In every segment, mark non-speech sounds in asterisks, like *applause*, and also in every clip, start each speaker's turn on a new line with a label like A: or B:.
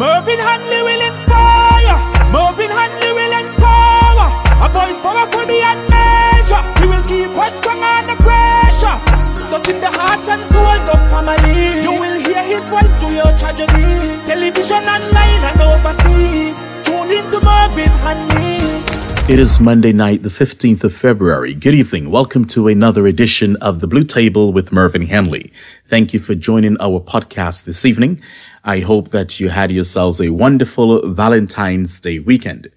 A: Mervin Hanley will inspire. Mervin Hanley will empower. A voice powerful beyond measure. He will keep us strong under pressure. Touching the hearts and souls of family. You will hear his voice through your tragedy. Television online and overseas. Tune into Mervin Hanley.
B: It is Monday night, the 15th of February. Good evening. Welcome to another edition of the Blue Table with Mervin Hanley. Thank you for joining our podcast this evening. I hope that you had yourselves a wonderful Valentine's Day weekend.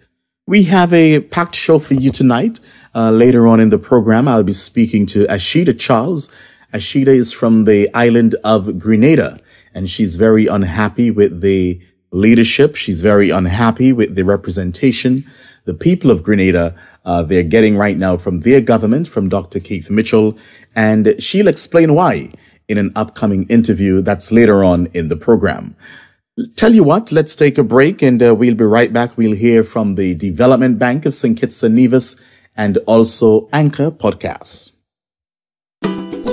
B: We have a packed show for you tonight. Uh, later on in the program, I'll be speaking to Asheida Charles. Asheida is from the island of Grenada, and she's very unhappy with the leadership. She's very unhappy with the representation the people of Grenada uh, they're getting right now from their government, from Dr. Keith Mitchell, and she'll explain why in an upcoming interview that's later on in the program. Tell you what, let's take a break and uh, we'll be right back. We'll hear from the Development Bank of St. Kitts and Nevis and also Anchor Podcasts.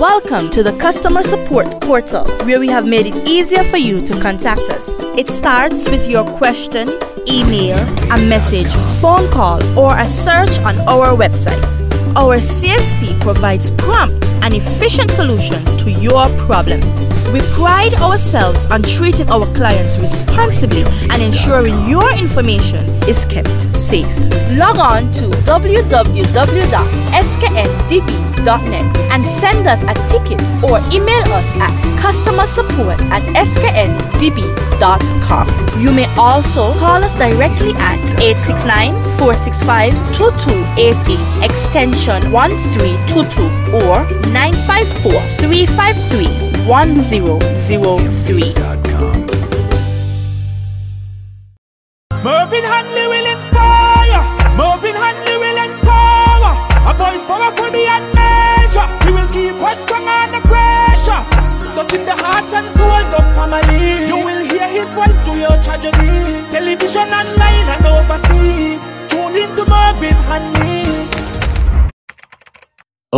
C: Welcome to the customer support portal where we have made it easier for you to contact us. It starts with your question, email, a message, phone call, or a search on our website. Our CSP provides prompt and efficient solutions to your problems. We pride ourselves on treating our clients responsibly and ensuring your information is kept safe. Log on to www.skndb.net and send us a ticket or email us at customer support at skndb.com. You may also call us directly at 869 465 2288 extension 1322 or 954 353 1003.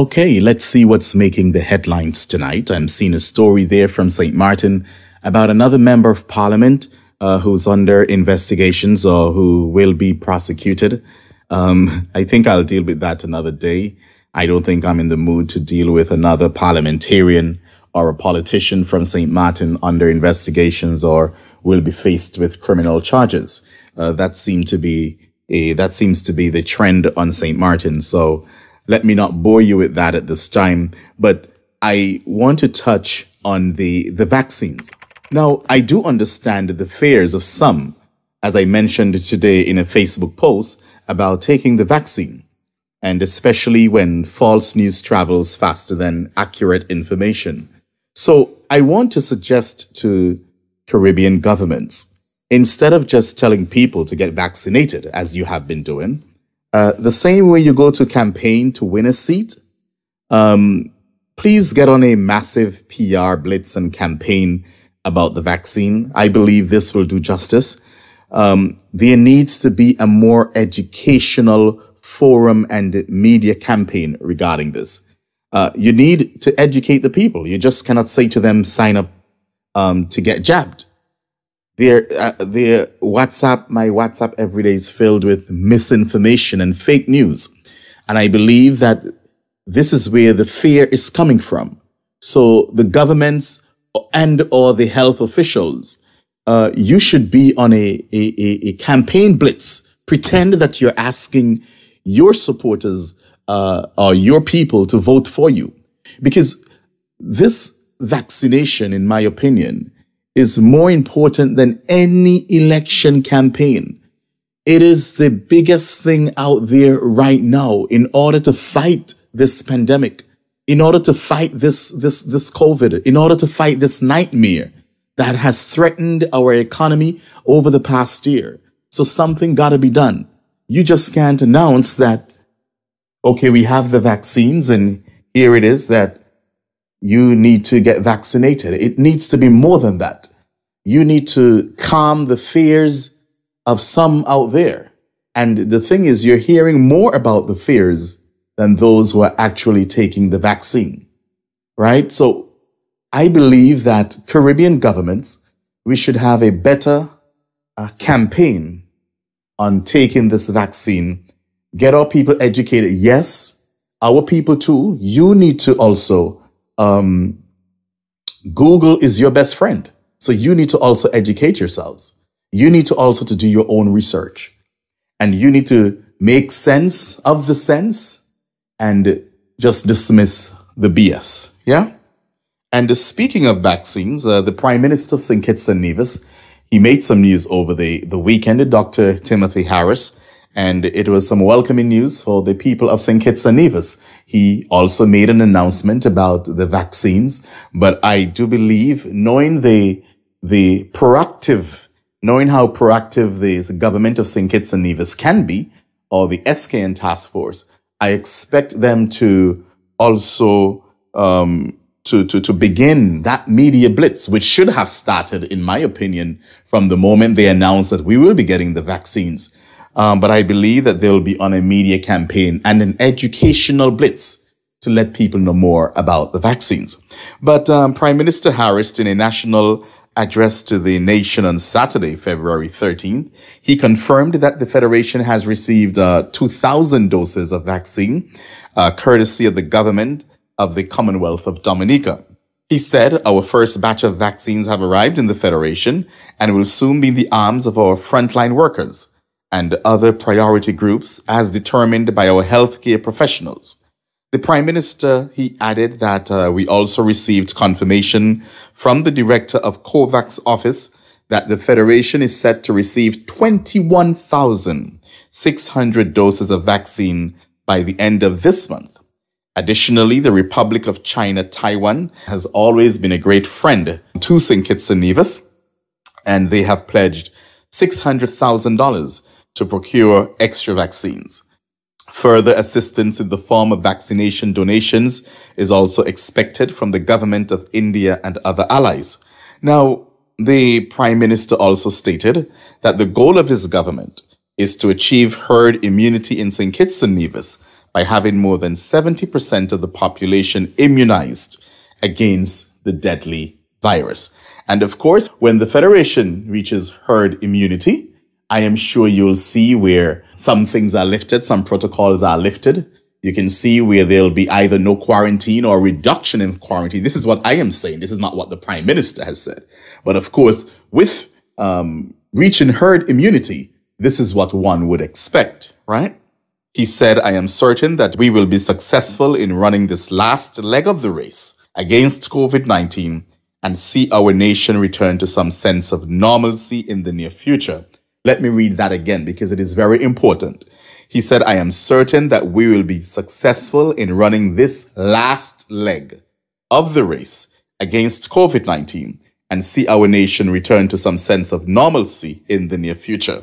B: Okay, let's see what's making the headlines tonight. I'm seeing a story there from St. Martin about another member of parliament uh, who's under investigations or who will be prosecuted. Um, *laughs* I think I'll deal with that another day. I don't think I'm in the mood to deal with another parliamentarian or a politician from St. Martin under investigations or will be faced with criminal charges. Uh, that seemed to be a, that seems to be the trend on St. Martin. So let me not bore you with that at this time, but I want to touch on the, the vaccines. Now, I do understand the fears of some, as I mentioned today in a Facebook post about taking the vaccine, and especially when false news travels faster than accurate information. So I want to suggest to Caribbean governments, instead of just telling people to get vaccinated, as you have been doing, uh, the same way you go to campaign to win a seat, um, please get on a massive PR blitz and campaign about the vaccine. I believe this will do justice. Um, there needs to be a more educational forum and media campaign regarding this. Uh, you need to educate the people. You just cannot say to them, sign up um, to get jabbed their uh, their WhatsApp, my WhatsApp every day is filled with misinformation and fake news, and I believe that this is where the fear is coming from. So the governments and or the health officials, uh, you should be on a, a, a campaign blitz. Pretend that you're asking your supporters uh, or your people to vote for you, because this vaccination, in my opinion, is more important than any election campaign. It is the biggest thing out there right now in order to fight this pandemic, in order to fight this, this, this COVID, in order to fight this nightmare that has threatened our economy over the past year. So something got to be done. You just can't announce that, okay, we have the vaccines and here it is that you need to get vaccinated. It needs to be more than that. You need to calm the fears of some out there. And the thing is, you're hearing more about the fears than those who are actually taking the vaccine, right? So I believe that Caribbean governments, we should have a better a campaign on taking this vaccine, get our people educated. Yes, our people too. You need to also, um, Google is your best friend. So you need to also educate yourselves. You need to also to do your own research and you need to make sense of the sense and just dismiss the BS. Yeah. And uh, speaking of vaccines, uh, the Prime Minister of St. Kitts and Nevis, he made some news over the, the weekend, Dr. Timothy Harris, and it was some welcoming news for the people of St. Kitts and Nevis. He also made an announcement about the vaccines, but I do believe knowing the, the proactive, knowing how proactive the government of St. Kitts and Nevis can be, or the SKN task force, I expect them to also, um, to, to, to begin that media blitz, which should have started, in my opinion, from the moment they announced that we will be getting the vaccines. Um, but I believe that they'll be on a media campaign and an educational blitz to let people know more about the vaccines. But um, Prime Minister Harris, in a national address to the nation on Saturday, February 13th, he confirmed that the Federation has received uh, 2,000 doses of vaccine, uh, courtesy of the government of the Commonwealth of Dominica. He said, Our first batch of vaccines have arrived in the Federation and will soon be in the arms of our frontline workers and other priority groups as determined by our healthcare professionals. The Prime Minister, he added that uh, we also received confirmation from the Director of COVAX office that the Federation is set to receive 21,600 doses of vaccine by the end of this month. Additionally, the Republic of China Taiwan has always been a great friend to St. Kitts and Nevis, and they have pledged $600,000 to procure extra vaccines. Further assistance in the form of vaccination donations is also expected from the government of India and other allies. Now, the Prime Minister also stated that the goal of his government is to achieve herd immunity in St. Kitts and Nevis by having more than 70% of the population immunized against the deadly virus. And of course, when the Federation reaches herd immunity, I am sure you'll see where some things are lifted, some protocols are lifted. You can see where there'll be either no quarantine or reduction in quarantine. This is what I am saying. This is not what the prime minister has said. But of course, with um, reaching herd immunity, this is what one would expect, right? He said, I am certain that we will be successful in running this last leg of the race against COVID 19 and see our nation return to some sense of normalcy in the near future. Let me read that again because it is very important. He said, I am certain that we will be successful in running this last leg of the race against COVID 19 and see our nation return to some sense of normalcy in the near future.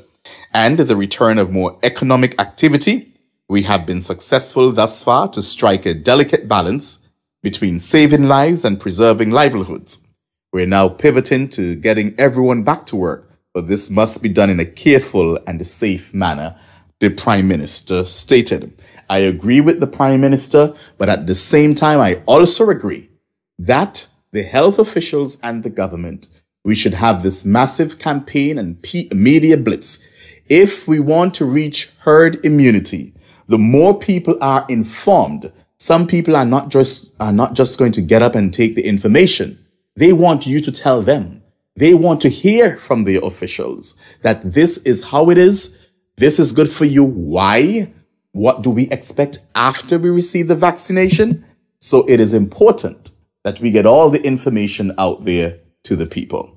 B: And the return of more economic activity we have been successful thus far to strike a delicate balance between saving lives and preserving livelihoods. We're now pivoting to getting everyone back to work, but this must be done in a careful and a safe manner, the Prime Minister stated. I agree with the Prime Minister, but at the same time, I also agree that the health officials and the government, we should have this massive campaign and media blitz. If we want to reach herd immunity, the more people are informed, some people are not just are not just going to get up and take the information. They want you to tell them. They want to hear from the officials that this is how it is. This is good for you. Why? What do we expect after we receive the vaccination? So it is important that we get all the information out there to the people.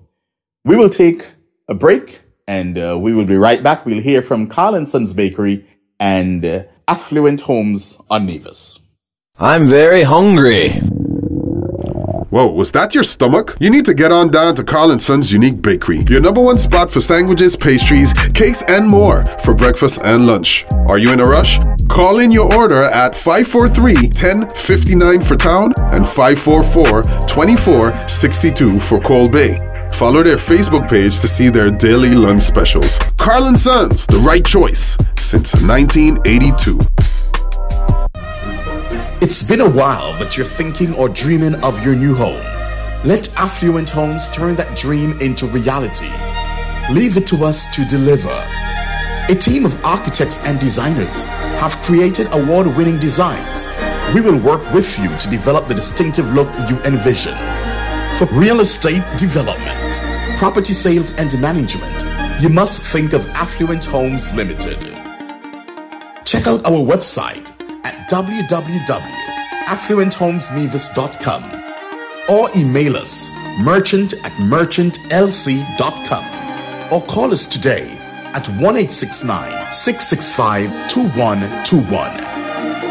B: We will take a break and uh, we will be right back. We'll hear from Carl & Sons Bakery and uh, affluent homes on Nevis.
D: I'm very hungry.
E: Whoa, was that your stomach? You need to get on down to Carl & Son's Unique Bakery, your number one spot for sandwiches, pastries, cakes, and more for breakfast and lunch. Are you in a rush? Call in your order at 543-1059 for town and 544-2462 for Cold Bay. Follow their Facebook page to see their daily lunch specials. Carl & Sons, the right choice since 1982.
B: It's been a while that you're thinking or dreaming of your new home. Let Affluent Homes turn that dream into reality. Leave it to us to deliver. A team of architects and designers have created award winning designs. We will work with you to develop the distinctive look you envision. For real estate development, property sales, and management, you must think of Affluent Homes Limited. Check out our website at www.affluenthomesnevis.com or email us merchant at merchantlc.com or call us today at 1869 665 2121.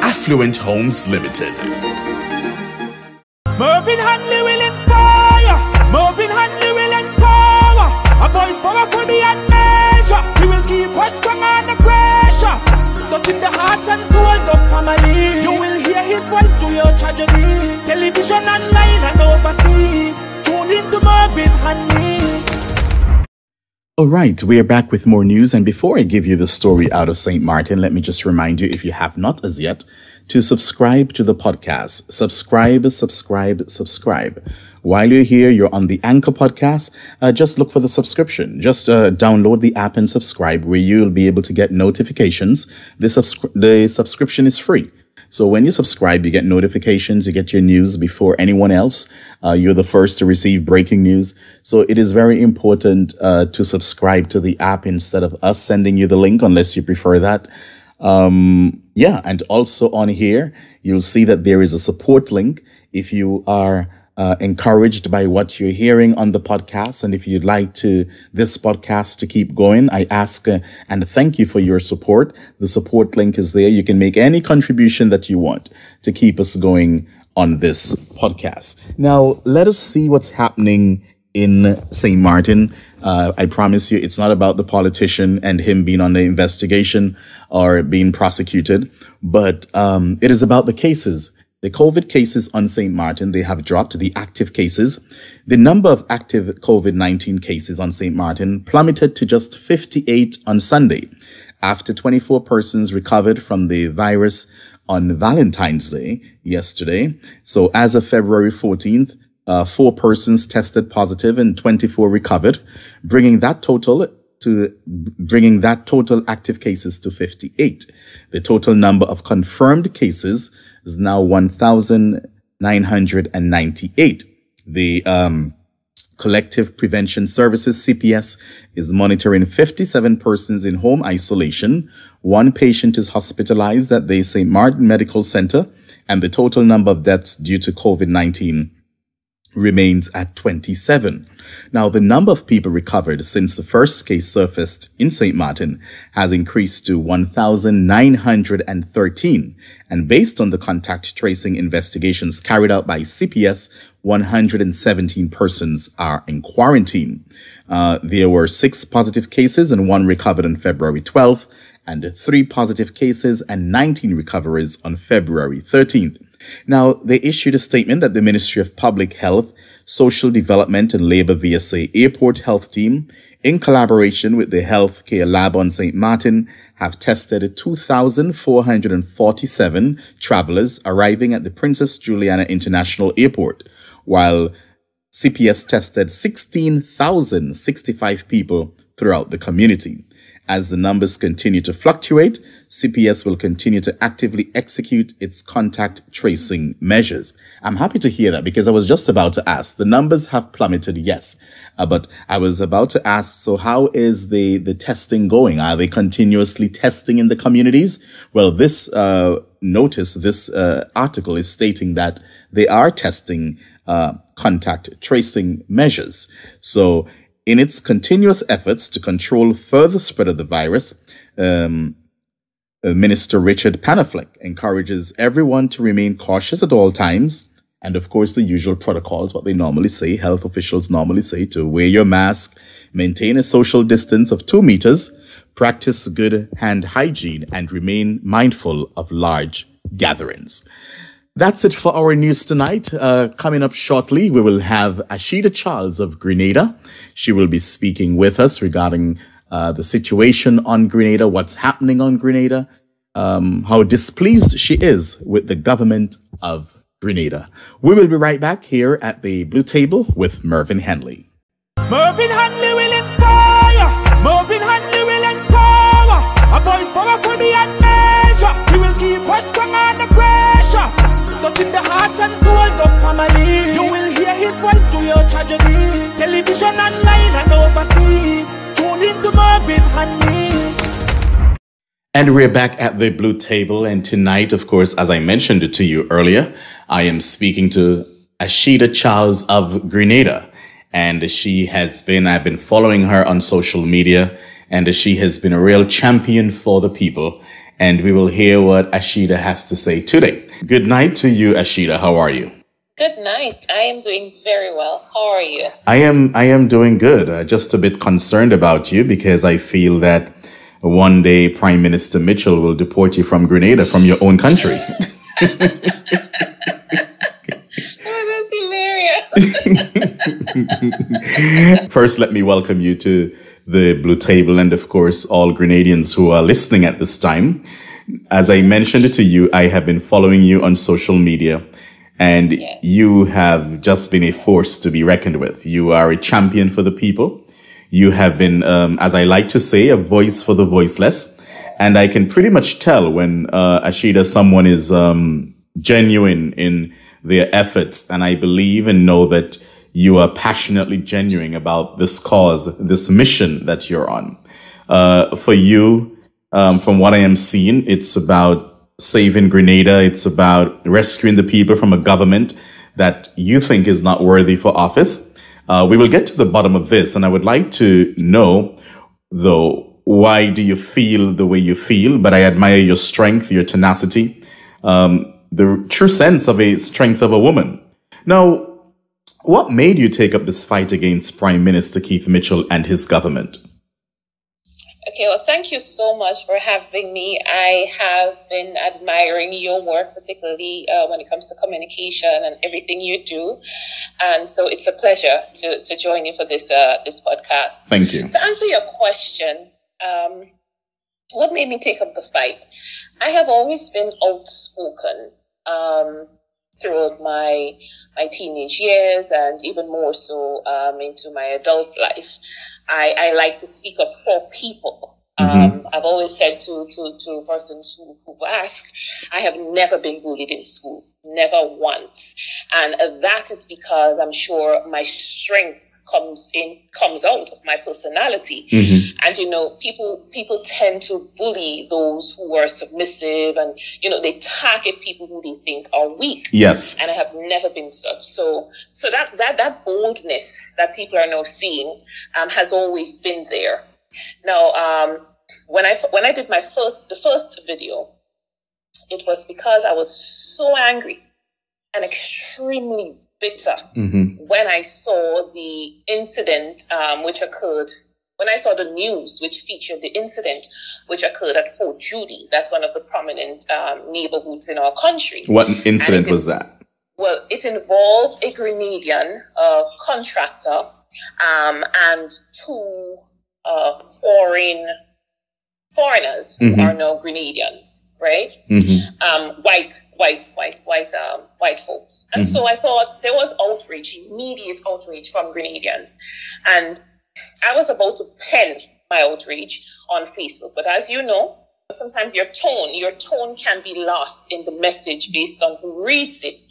B: Affluent Homes Limited.
A: Mervin Hanley will inspire. Mervin Hanley will empower. A voice powerful
B: All right, we are back with more news. And before I give you the story out of St. Martin, let me just remind you, if you have not as yet, to subscribe to the podcast. Subscribe, subscribe, subscribe. While you're here, you're on the Anchor podcast. Uh, just look for the subscription. Just uh, download the app and subscribe, where you'll be able to get notifications. The, subscri- the subscription is free. So when you subscribe, you get notifications, you get your news before anyone else. Uh, you're the first to receive breaking news. So it is very important uh, to subscribe to the app instead of us sending you the link, unless you prefer that. Um, yeah, and also on here, you'll see that there is a support link if you are uh, encouraged by what you're hearing on the podcast. And if you'd like to this podcast to keep going, I ask uh, and thank you for your support. The support link is there. You can make any contribution that you want to keep us going on this podcast. Now, let us see what's happening in St. Martin. Uh, I promise you, it's not about the politician and him being on the investigation or being prosecuted, but um, it is about the cases the COVID cases on St. Martin, they have dropped the active cases. The number of active COVID-19 cases on St. Martin plummeted to just 58 on Sunday after 24 persons recovered from the virus on Valentine's Day yesterday. So as of February 14th, uh, four persons tested positive and 24 recovered, bringing that total to bringing that total active cases to 58. The total number of confirmed cases is now 1,998. The um, Collective Prevention Services, CPS, is monitoring 57 persons in home isolation. One patient is hospitalized at the St. Martin Medical Center, and the total number of deaths due to COVID 19 remains at 27. Now, the number of people recovered since the first case surfaced in St. Martin has increased to 1,913. And based on the contact tracing investigations carried out by CPS, 117 persons are in quarantine. Uh, there were six positive cases and one recovered on February 12th, and three positive cases and 19 recoveries on February 13th. Now, they issued a statement that the Ministry of Public Health, Social Development and Labor VSA Airport Health Team, in collaboration with the Healthcare Lab on St. Martin, have tested 2,447 travelers arriving at the Princess Juliana International Airport, while CPS tested 16,065 people throughout the community. As the numbers continue to fluctuate, CPS will continue to actively execute its contact tracing measures. I'm happy to hear that because I was just about to ask. The numbers have plummeted, yes, uh, but I was about to ask, so how is the, the testing going? Are they continuously testing in the communities? Well, this uh, notice, this uh, article is stating that they are testing uh, contact tracing measures. So in its continuous efforts to control further spread of the virus, um, Minister Richard Panneflek encourages everyone to remain cautious at all times. And of course, the usual protocols, what they normally say, health officials normally say to wear your mask, maintain a social distance of two meters, practice good hand hygiene, and remain mindful of large gatherings. That's it for our news tonight. Uh, coming up shortly, we will have Asheida Charles of Grenada. She will be speaking with us regarding uh, the situation on Grenada, what's happening on Grenada, um, how displeased she is with the government of Grenada. We will be right back here at the Blue Table with Mervin Hanley.
A: Mervin Hanley will inspire, Mervin Hanley will empower, a voice powerful beyond measure. He will keep us strong under pressure, touching the hearts and souls of family. You will hear his voice through your tragedy, television online and overseas. To Mervin Hanley.
B: And we're back at the blue table. And tonight, of course, as I mentioned to you earlier, I am speaking to Asheida Charles of Grenada. And she has been, I've been following her on social media and she has been a real champion for the people. And we will hear what Asheida has to say today. Good night to you, Asheida. How are you?
F: Good night. I am doing very well. How are you?
B: I am, I am doing good. Uh, just a bit concerned about you because I feel that one day Prime Minister Mitchell will deport you from Grenada, from your own country. *laughs* *laughs*
F: oh, that's hilarious. *laughs*
B: First, let me welcome you to the Blue Table and, of course, all Grenadians who are listening at this time. As I mentioned to you, I have been following you on social media and you have just been a force to be reckoned with. You are a champion for the people. You have been, um, as I like to say, a voice for the voiceless. And I can pretty much tell when uh, Asheida, someone is um, genuine in their efforts. And I believe and know that you are passionately genuine about this cause, this mission that you're on. Uh, for you, um, from what I am seeing, it's about saving Grenada. It's about rescuing the people from a government that you think is not worthy for office. Uh, we will get to the bottom of this, and I would like to know, though, why do you feel the way you feel? But I admire your strength, your tenacity, um, the true sense of a strength of a woman. Now, what made you take up this fight against Prime Minister Keith Mitchell and his government?
F: Okay, well, thank you so much for having me. I have been admiring your work, particularly uh, when it comes to communication and everything you do. And so it's a pleasure to, to join you for this uh, this podcast.
B: Thank you.
F: To answer your question, um, what made me take up the fight? I have always been outspoken um, throughout my my teenage years and even more so um, into my adult life. I, I like to speak up for people. Um, I've always said to, to, to persons who, who ask, I have never been bullied in school, never once. And uh, that is because I'm sure my strength comes in, comes out of my personality. And you know, people people tend to bully those who are submissive, and you know, they target people who they think are weak.
B: Yes.
F: And I have never been such. So, so that that that boldness that people are now seeing um, has always been there. Now, um, when I when I did my first the first video, it was because I was so angry and extremely bitter when I saw the incident um, which occurred. When I saw the news which featured the incident which occurred at Fort Jeudy, that's one of the prominent um, neighborhoods in our country.
B: What incident
F: it-
B: was that?
F: Well, it involved a Grenadian uh, contractor um, and two uh, foreign foreigners who
B: Mhm.
F: are now Grenadians, right?
B: Mm-hmm.
F: Um, white, white, white, white, um, white folks. And so I thought there was outrage, immediate outrage from Grenadians, and I was about to pen my outrage on Facebook. But as you know, sometimes your tone, your tone can be lost in the message based on who reads it.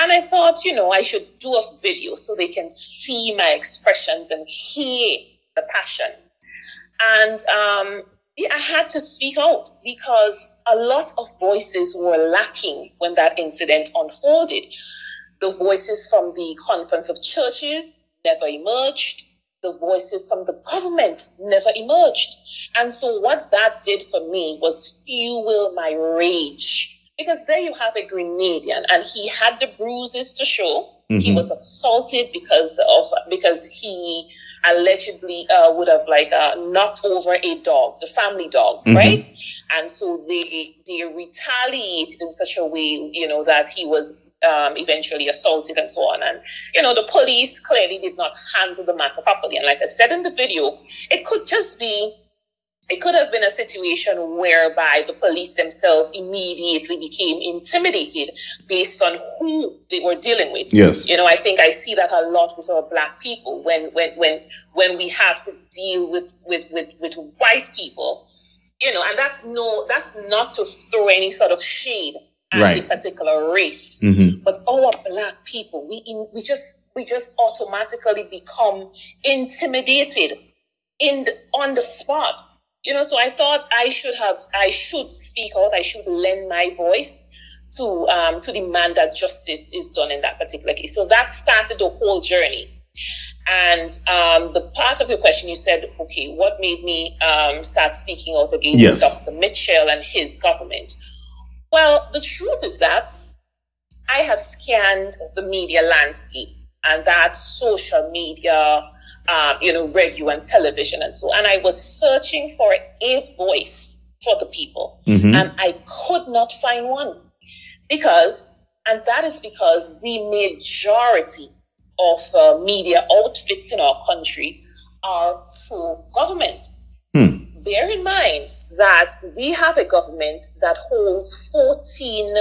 F: And I thought, you know, I should do a video so they can see my expressions and hear the passion. And um, I had to speak out because a lot of voices were lacking when that incident unfolded. The voices from the conference of churches never emerged. The voices from the government never emerged. And so what that did for me was fuel my rage. Because there you have a Grenadian and he had the bruises to show. He
B: Mhm.
F: was assaulted because of because he allegedly uh, would have like uh, knocked over a dog, the family dog,
B: Mhm.
F: right? And so they they retaliated in such a way, you know, that he was um, eventually assaulted and so on. And you know, the police clearly did not handle the matter properly. And like I said in the video, it could just be it could have been a situation whereby the police themselves immediately became intimidated based on who they were dealing with.
B: Yes.
F: You know, I think I see that a lot with our black people when when when when we have to deal with with with, with white people. You know, and that's no that's not to throw any sort of shade at a particular race.
B: Mhm.
F: But our black people, we in, we just we just automatically become intimidated in the, on the spot. You know, so I thought I should have, I should speak out, I should lend my voice to um, to demand that justice is done in that particular case. So that started the whole journey. And um, the part of the question you said, okay, what made me um, start speaking out against
B: Yes.
F: Dr. Mitchell and his government? Well, the truth is that I have scanned the media landscape and that social media, um, you know, radio and television and so, and I was searching for a voice for the people,
B: Mhm.
F: and I could not find one because, and that is because the majority of uh, media outfits in our country are pro-government.
B: Hmm.
F: Bear in mind that we have a government that holds 14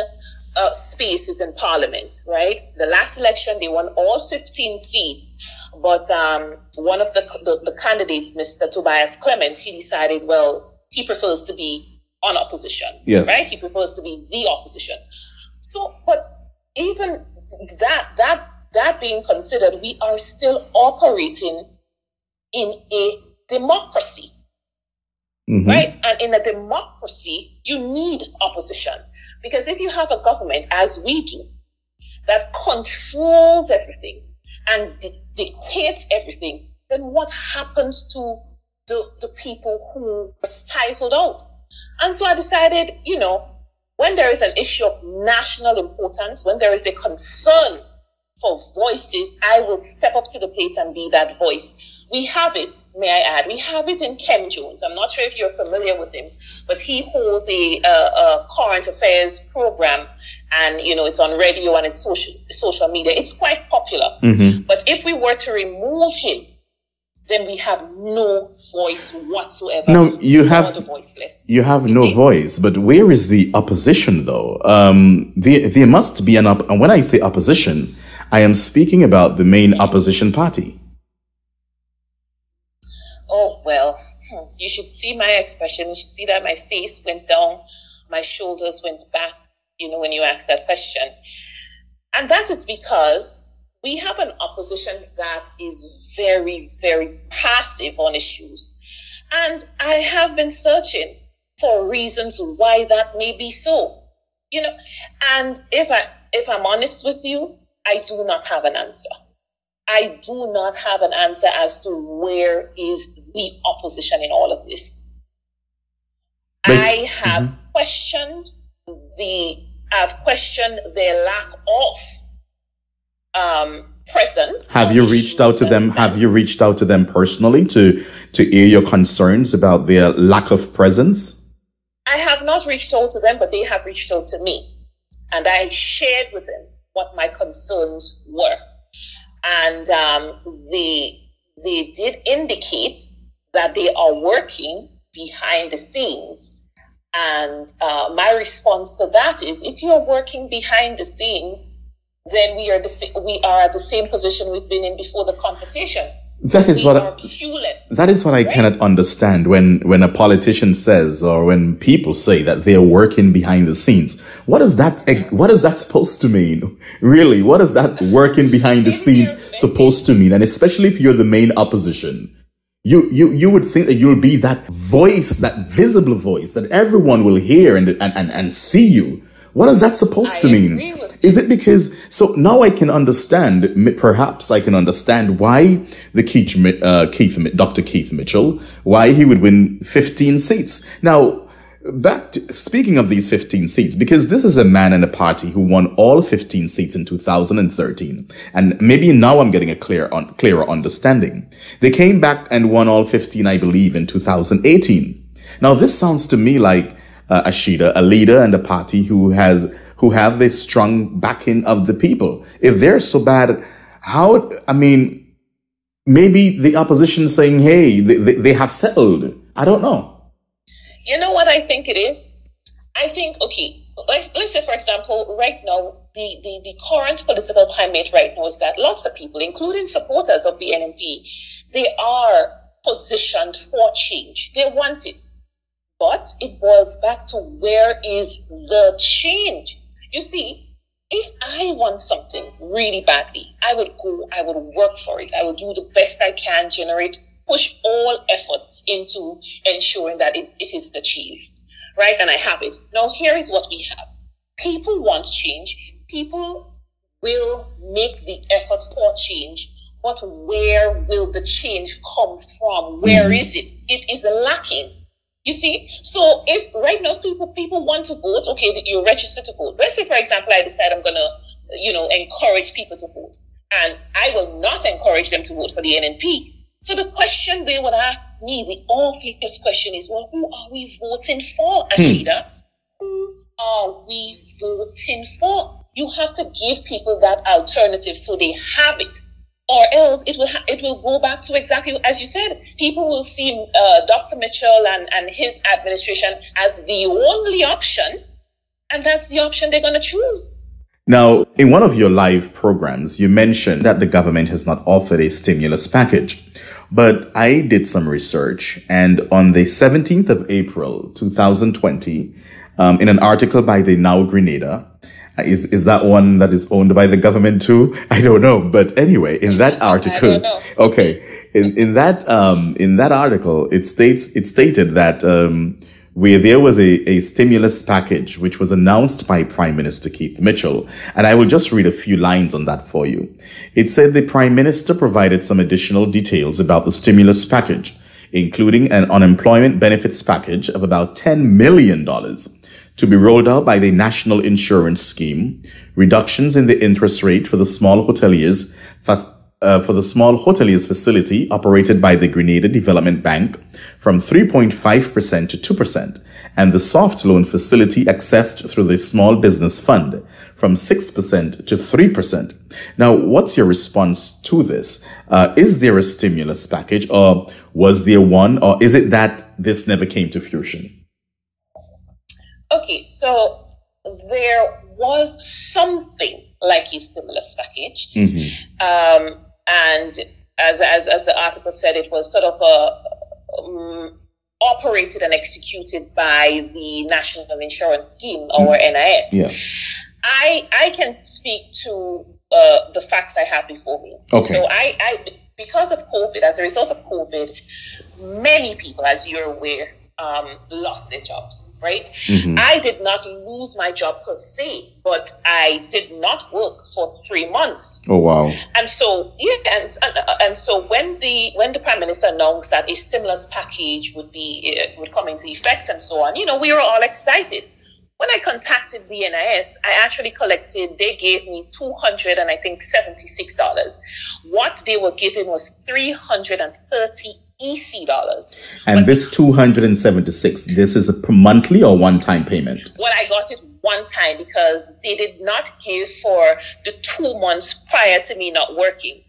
F: uh, spaces in parliament, right? The last election, they won all 15 seats, but um, one of the, the, the candidates, Mr. Tobias Clement, he decided, well, he prefers to be on opposition,
B: Yes.
F: right? He prefers to be the opposition. So, but even that, that, that being considered, we are still operating in a democracy
B: Mhm.
F: right? And in a democracy, you need opposition because if you have a government, as we do, that controls everything and di- dictates everything, then what happens to the, the people who are stifled out? And so I decided, you know, when there is an issue of national importance, when there is a concern for voices, I will step up to the plate and be that voice. We have it, may I add, we have it in Kem Jones. I'm not sure if you're familiar with him, but he holds a, uh, a current affairs program, and you know it's on radio and it's social social media. It's quite popular.
B: Mhm.
F: But if we were to remove him, then we have no voice whatsoever.
B: No, you have-. You have
F: You
B: no
F: see?
B: voice, but where is the opposition though? Um, there, there must be an up. And when I say opposition, I am speaking about the main opposition party.
F: Oh, well, hmm, you should see my expression. You should see that my face went down, my shoulders went back, you know, when you asked that question. And that is because we have an opposition that is very, very passive on issues. And I have been searching for reasons why that may be so. You know, and if I if I'm honest with you, I do not have an answer. I do not have an answer as to where is the opposition in all of this.
B: But-
F: I have questioned the I've questioned their lack of um, presence.
B: Have you reached out to them? Have you reached out to them personally to to air your concerns about their lack of presence?
F: I have not reached out to them, but they have reached out to me. And I shared with them what my concerns were. And um, they, they did indicate that they are working behind the scenes. And uh, my response to that is if you're working behind the scenes, then we are, the, we are at the same position we've been in before the conversation.
B: That is
F: we
B: what.
F: are
B: I,
F: clueless.
B: that is what I
F: right?
B: cannot understand when when a politician says or when people say that they're working behind the scenes. What is that? What is that supposed to mean? *laughs* Really, what is that working behind the scenes supposed to mean? And especially if you're the main opposition, you you you would think that you'll be that voice, that visible voice that everyone will hear and and and, and see you. What is that supposed
F: I
B: to mean? Is it because so now I can understand? Perhaps I can understand why the Keith, uh, Keith, Dr. Keith Mitchell, why he would win 15 seats. Now, back to speaking of these 15 seats, because this is a man and a party who won all 15 seats in 2013, and maybe now I'm getting a clear on clearer understanding. They came back and won all 15, I believe, in 2018. Now, this sounds to me like uh, Asheida, a leader and a party who has who have this strong backing of the people. If they're so bad, how? I mean, maybe the opposition saying, "Hey, they, they, have settled." I don't know.
F: You know what I think it is? I think, okay, let's, let's say, for example, right now, the, the, the current political climate right now is that lots of people, including supporters of the NNP, they are positioned for change. They want it. But it boils back to where is the change? You see, if I want something really badly, I would go, I would work for it. I will do the best I can, generate push all efforts into ensuring that it, it is achieved. Right? And I have it. Now, here is what we have people want change. People will make the effort for change. But where will the change come from? Where
B: Mhm.
F: it? It is lacking. You see, so if right now people people want to vote, okay, that you register to vote. Let's say, for example, I decide I'm gonna, you know, encourage people to vote, and I will not encourage them to vote for the NNP. So the question they would ask me, the obvious question is, well, who are we voting for, hmm. Asheida? Who are we voting for? You have to give people that alternative so they have it or else it will ha- it will go back to exactly as you said. People will see uh, Dr. Mitchell and, and his administration as the only option, and that's the option they're going to choose.
B: Now, in one of your live programs, you mentioned that the government has not offered a stimulus package. But I did some research, and on the 17th of April, 2020, um, in an article by the Now Grenada, is, is that one that is owned by the government too? I don't know. But anyway, in that article, okay, in, in that um, in that article, it states it stated that um, where there was a, a stimulus package which was announced by Prime Minister Keith Mitchell, and I will just read a few lines on that for you. It said the Prime Minister provided some additional details about the stimulus package, including an unemployment benefits package of about $10 million to be rolled out by the National Insurance Scheme, reductions in the interest rate for the small hoteliers, uh, for the small hoteliers facility operated by the Grenada Development Bank from 3.5% to 2%, and the soft loan facility accessed through the Small Business Fund from 6% to 3%. Now, what's your response to this? Uh, is there a stimulus package, or was there one, or is it that this never came to fruition?
F: Okay, so there was something like a stimulus package. Um, and as, as, as the article said, it was sort of a, um, operated and executed by the National Insurance Scheme, or NIS.
B: Yeah.
F: I, I can speak to uh, the facts I have before me.
B: Okay.
F: So I, I, because of COVID, as a result of COVID, many people, as you're aware, um, lost their jobs, right? I did not lose my job per se, but I did not work for three months.
B: Oh, wow.
F: And so, yeah, and, and, and so when the when the prime minister announced that a stimulus package would be uh, would come into effect and so on, you know, we were all excited. When I contacted the NIS, I actually collected. They gave me two hundred and I think seventy six dollars. What they were giving was three hundred and thirty EC dollars.
B: And this 276, this is a monthly or one time payment?
F: Well, I got it one time because they did not give for the two months prior to me not working.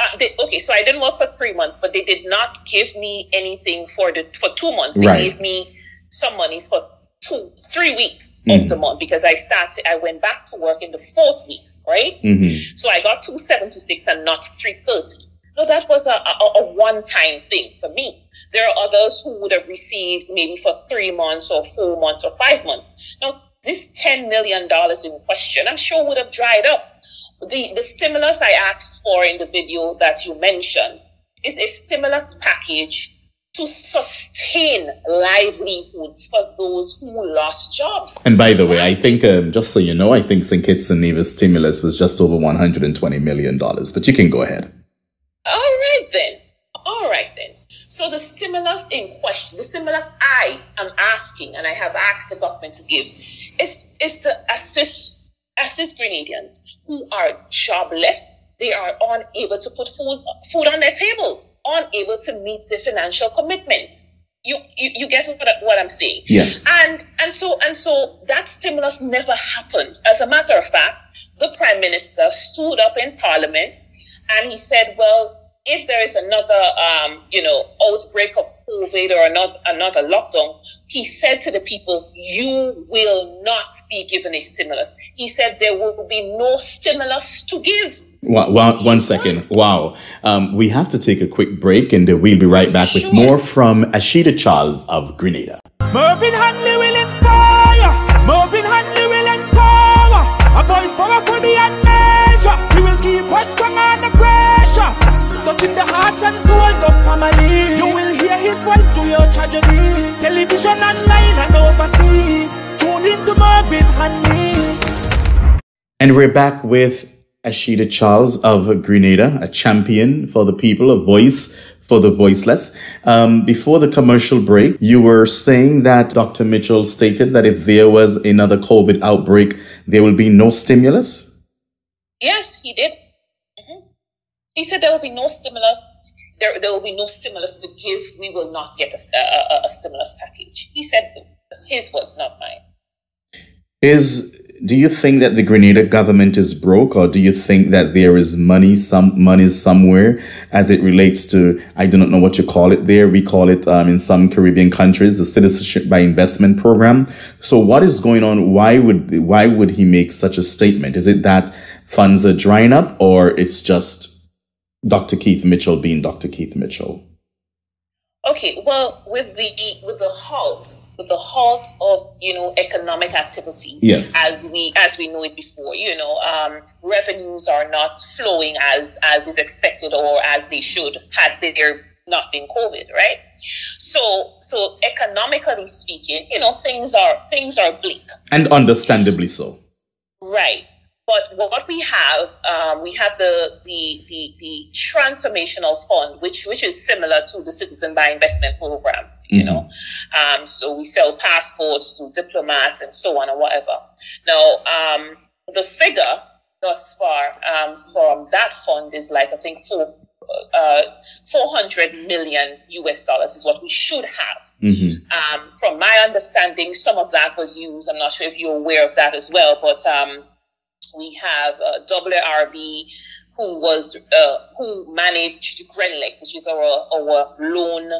F: Uh, they, okay, so I didn't work for three months, but they did not give me anything for the for two months. They
B: Right.
F: gave me some monies for two, three weeks of the month because I started. I went back to work in the fourth week, right?
B: Mm-hmm.
F: So I got 276 and not 330. No, that was a, a, a one time thing for me. There are others who would have received maybe for three months or four months or five months. Now, this $10 million in question, I'm sure would have dried up. The, the stimulus I asked for in the video that you mentioned is a stimulus package to sustain livelihoods for those who lost jobs.
B: And by the way, I think, um, just so you know, I think St. Kitts and Nevis stimulus was just over $120 million. But you can go ahead.
F: All right then. All right then. So the stimulus in question, the stimulus I am asking, and I have asked the government to give, is is to assist assist Grenadians who are jobless. They are unable to put food food on their tables, unable to meet their financial commitments. You you, you get what, what I'm saying?
B: Yes.
F: And and so and so that stimulus never happened. As a matter of fact, the prime minister stood up in parliament and he said, "Well, if there is another, um, you know, outbreak of COVID or another another lockdown," he said to the people, "You will not be given a stimulus." He said there will be no stimulus to give.
B: One, one, one second. Wow. Um, we have to take a quick break and uh, we'll be right back with more from Asheida Charles of Grenada.
A: Mervin Hanley will inspire. Mervin Hanley will empower. A voice powerful beyond measure. He will keep us strong under pressure. Touching the hearts hearts and souls of family. You will hear his voice through your tragedy. Television online and overseas. Tune into Mervin Hanley.
B: And we're back with Asheida Charles of Grenada, a champion for the people, a voice for the voiceless. Um, before the commercial break, you were saying that Dr. Mitchell stated that if there was another COVID outbreak, there will be no stimulus?
F: Yes, he did. Mm-hmm. He said there will be no stimulus. There, there will be no stimulus to give. We will not get a, a, a stimulus package. He said his words, not mine.
B: Is do you think that the Grenada government is broke, or do you think that there is money, some money somewhere, as it relates to I do not know what you call it there. We call it um, in some Caribbean countries the citizenship by investment program. So what is going on? Why would why would he make such a statement? Is it that funds are drying up, or it's just Dr. Keith Mitchell being Dr. Keith Mitchell?
F: Okay, well, with the with the halt the halt of you know economic activity
B: yes.
F: as we as we know it before you know um, revenues are not flowing as as is expected or as they should had there not been covid right so so economically speaking you know things are things are bleak
B: and understandably so
F: right but what we have, um, we have the, the, the the transformational fund, which which is similar to the Citizen by Investment program. You know, um, so we sell passports to diplomats and so on and whatever. Now, um, the figure thus far um, from that fund is like I think four uh, 400 million US dollars is what we should have. Mm-hmm. Um, from my understanding, some of that was used. I'm not sure if you're aware of that as well, but um, we have uh, WRB, who was uh, who managed Grenlec, which is our our lone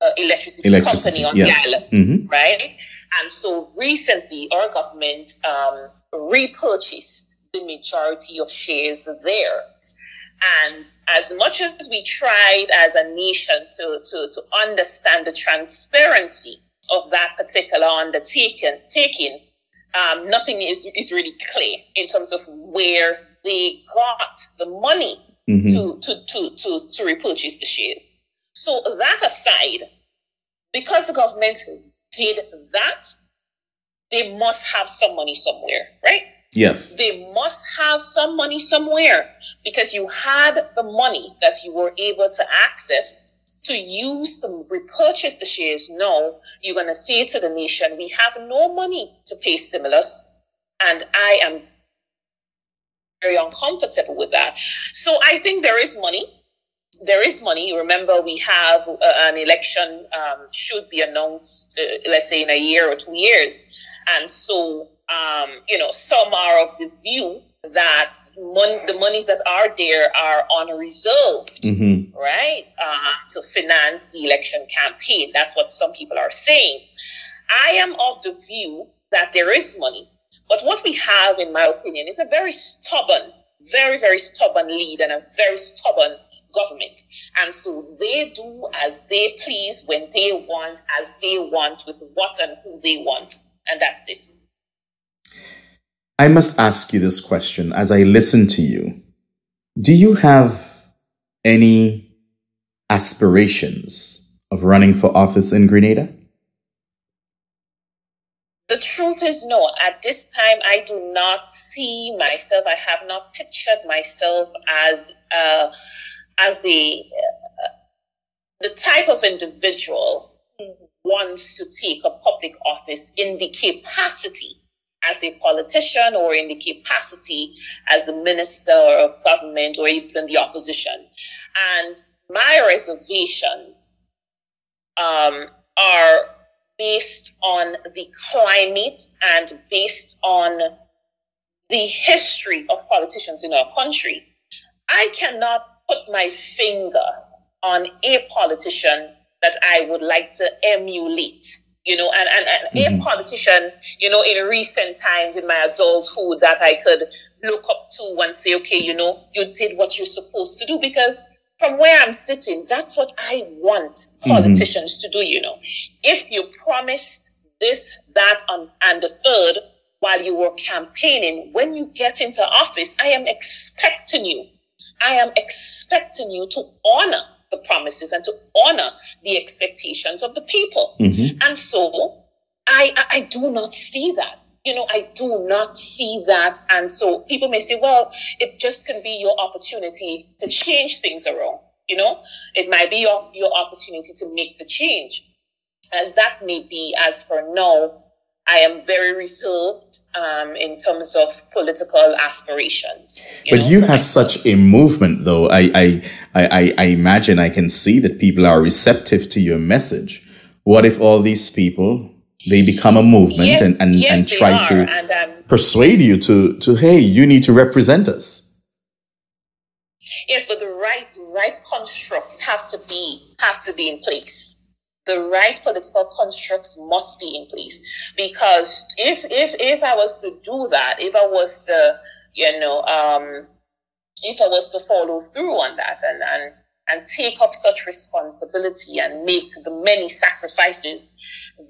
F: uh, electricity, company on yes. the island, mm-hmm. right? And so recently, our government um, repurchased the majority of shares there. And as much as we tried as a nation to, to, to understand the transparency of that particular undertaking, taking, um, nothing is, is really clear in terms of where they got the money mm-hmm. to, to, to, to, to repurchase the shares. So that aside, because the government did that, they must have some money somewhere, right?
B: Yes.
F: They must have some money somewhere because you had the money that you were able to access to use to repurchase the shares. No, you're going to say to the nation, we have no money to pay stimulus. And I am very uncomfortable with that. So I think there is money. There is money. Remember, we have uh, an election um, should be announced, uh, let's say in a year or two years. And so, um, you know, some are of the view that mon- the monies that are there are unreserved, mm-hmm. right, uh, to finance the election campaign. That's what some people are saying. I am of the view that there is money, but what we have, in my opinion, is a very stubborn, very, very stubborn lead and a very stubborn government. And so they do as they please when they want, as they want, with what and who they want. And that's it.
B: I must ask you this question as I listen to you. Do you have any aspirations of running for office in Grenada?
F: The truth is, no. At this time, I do not see myself. I have not pictured myself as uh, as a uh, the type of individual who wants to take a public office in the capacity as a politician or in the capacity as a minister of government or even the opposition. And my reservations um, are based on the climate and based on the history of politicians in our country. I cannot put my finger on a politician that I would like to emulate you know, and, and, and mm-hmm. a politician, you know, in recent times in my adulthood that I could look up to and say, okay, you know, you did what you're supposed to do because from where I'm sitting, that's what I want mm-hmm. politicians mm-hmm. to do, you know. If you promised this, that, and, and the third while you were campaigning, when you get into office, I am expecting you, I am expecting you to honor the promises and to honor the expectations of the people.
B: Mm-hmm.
F: And so I, I, do not see that. You know, I do not see that. And so people may say, well, it just can be your opportunity to change things around. You know, it might be your, your opportunity to make the change. As that may be, as for now, I am very reserved um, in terms of political aspirations.
B: You but
F: know,
B: you have such a movement, though. I, I, I, I imagine I can see that people are receptive to your message. What if all these people they become a movement
F: yes,
B: and, and,
F: yes,
B: and try
F: are.
B: to
F: and, um,
B: persuade you to, to hey, you need to represent us?
F: Yes, but the right the right constructs have to be have to be in place. The right political constructs must be in place because if if if I was to do that, if I was to you know um, if I was to follow through on that and and and take up such responsibility and make the many sacrifices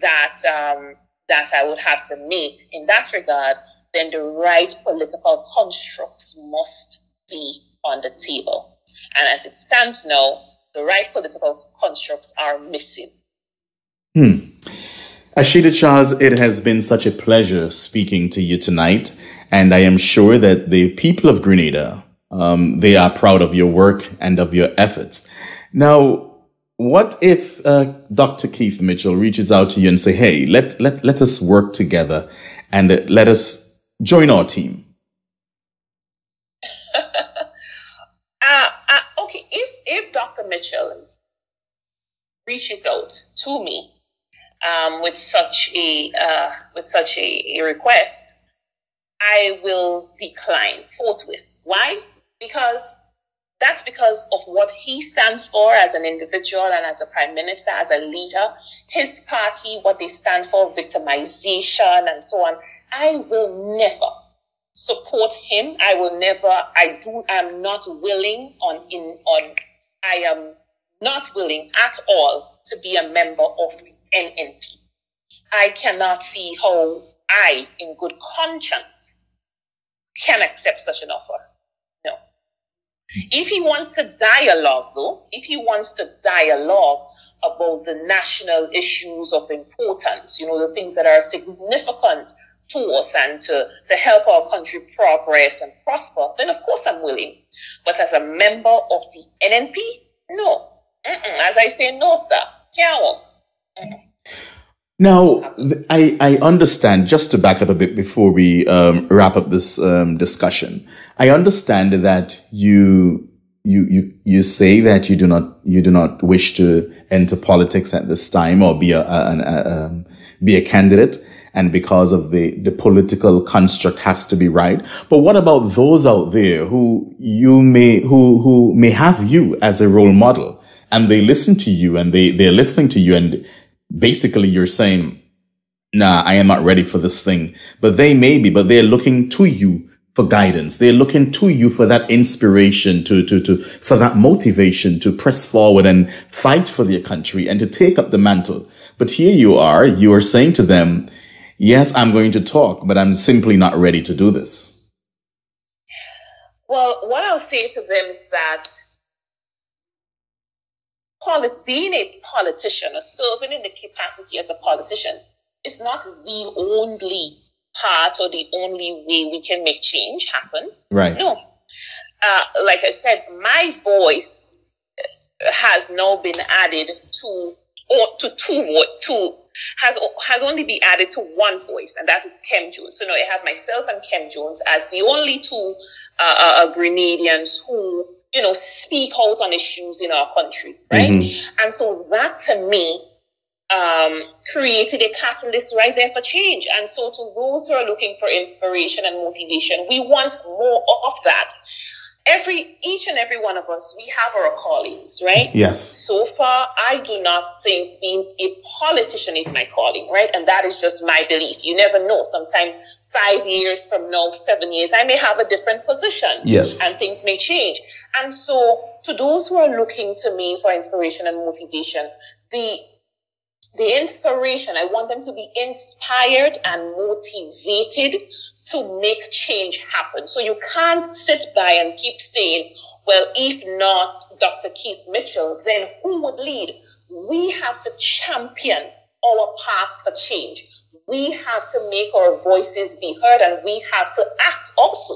F: that um, that I would have to make in that regard, then the right political constructs must be on the table. And as it stands now, the right political constructs are missing.
B: Hmm. Asheida Charles, it has been such a pleasure speaking to you tonight. And I am sure that the people of Grenada, um, they are proud of your work and of your efforts. Now, what if uh, Dr. Keith Mitchell reaches out to you and say, hey, let, let, let us work together and uh, let us join our team? *laughs*
F: Okay, if, if Dr. Mitchell reaches out to me um, with such a uh, with such a, a request, I will decline forthwith. Why? Because that's because of what he stands for as an individual and as a prime minister, as a leader, his party, what they stand for, victimization and so on. I will never support him. I will never, I do, I'm not willing on, in, on I am not willing at all to be a member of the NNP. I cannot see how I, in good conscience, can accept such an offer. No. If he wants to dialogue, though, if he wants to dialogue about the national issues of importance, you know, the things that are significant to us and to, to help our country progress and prosper, then of course I'm willing. But as a member of the NNP, no. Mm-mm. As I say, no, sir. Can't.
B: Now, I, I understand, just to back up a bit before we um, wrap up this um, discussion, I understand that you, you, you, you say that you do not, you do not wish to enter politics at this time or be a, a, a, a um, be a candidate and because of the, the political construct has to be right. But what about those out there who you may, who, who may have you as a role model and they listen to you and they, they're listening to you and basically you're saying, nah, I am not ready for this thing, but they may be, but they're looking to you for guidance. They're looking to you for that inspiration, to, to, to, for that motivation to press forward and fight for their country and to take up the mantle. But here you are, you are saying to them, yes, I'm going to talk, but I'm simply not ready to do this?
F: Well, what I'll say to them is that being a politician or serving in the capacity as a politician is not the only part or the only way we can make change happen.
B: Right.
F: No. Uh, like I said, my voice has now been added to or to two vo- to has has only been added to one voice, and that is Kem Jones. So now I have myself and Kem Jones as the only two uh, uh, uh, Grenadians who you know speak out on issues in our country, right? Mm-hmm. And so that to me um, created a catalyst right there for change. And so to those who are looking for inspiration and motivation, we want more of that every each and every one of us we have our callings right?
B: Yes.
F: So far i do not think being a politician is my calling right? And that is just my belief. You never know. Sometimes five years from now seven years i may have a different position.
B: Yes.
F: And things may change. And so to those who are looking to me for inspiration and motivation the the inspiration. I want them to be inspired and motivated to make change happen. So you can't sit by and keep saying, well, if not Dr. Keith Mitchell, then who would lead? We have to champion our path for change. We have to make our voices be heard and we have to act also.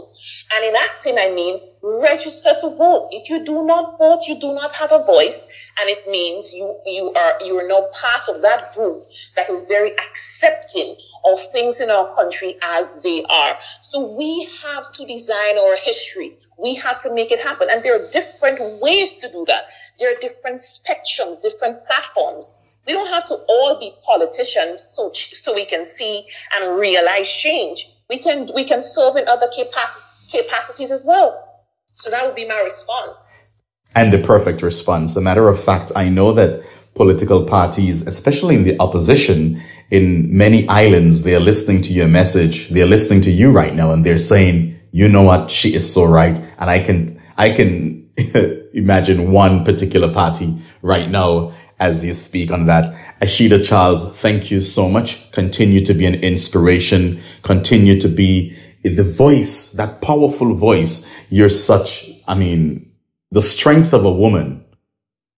F: And in acting, I mean, register to vote. If you do not vote, you do not have a voice. And it means you, you are, you are now part of that group that is very accepting of things in our country as they are. So we have to design our history. We have to make it happen. And there are different ways to do that. There are different spectrums, different platforms. We don't have to all be politicians so, so we can see and realize change. We can, we can serve in other capac- capacities as well. So that would be my response.
B: And the perfect response. A matter of fact, I know that political parties, especially in the opposition, in many islands, they are listening to your message. They're listening to you right now and they're saying, you know what? She is so right. And I can, I can *laughs* imagine one particular party right now as you speak on that. Asheida Charles, thank you so much. Continue to be an inspiration. Continue to be the voice, that powerful voice. You're such, I mean, the strength of a woman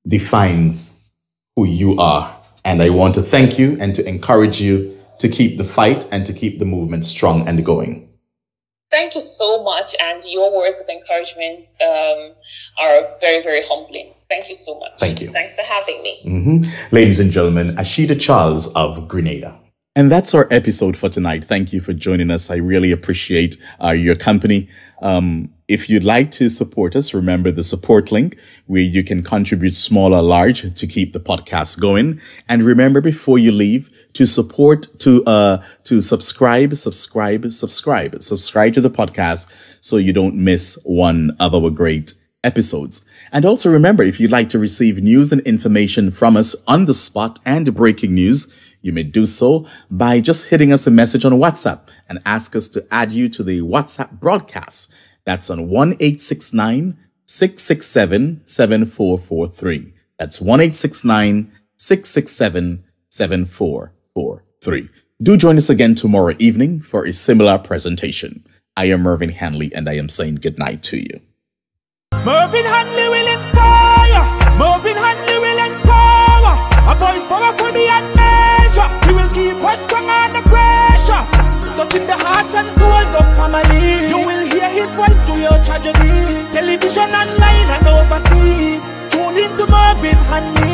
B: defines who you are. And I want to thank you and to encourage you to keep the fight and to keep the movement strong and going.
F: Thank you so much. And your words of encouragement um, are very, very humbling. Thank you so much.
B: Thank you.
F: Thanks for having me.
B: Mm-hmm. Ladies and gentlemen, Asheida Charles of Grenada. And that's our episode for tonight. Thank you for joining us. I really appreciate uh, your company. Um, if you'd like to support us, remember the support link where you can contribute small or large to keep the podcast going. And remember before you leave to support, to, uh, to subscribe, subscribe, subscribe, subscribe to the podcast so you don't miss one of our great episodes. And also remember, if you'd like to receive news and information from us on the spot and breaking news, you may do so by just hitting us a message on WhatsApp and ask us to add you to the WhatsApp broadcast. That's on 1 667 7443. That's 1 667 7443. Do join us again tomorrow evening for a similar presentation. I am Mervin Hanley and I am saying goodnight to you.
A: Mervin Hanley will inspire, Mervin Hanley will empower, a voice powerful beyond In the hearts and souls of family. You will hear his voice through your tragedy. Television online and overseas. Tune in to Mervin Hanley.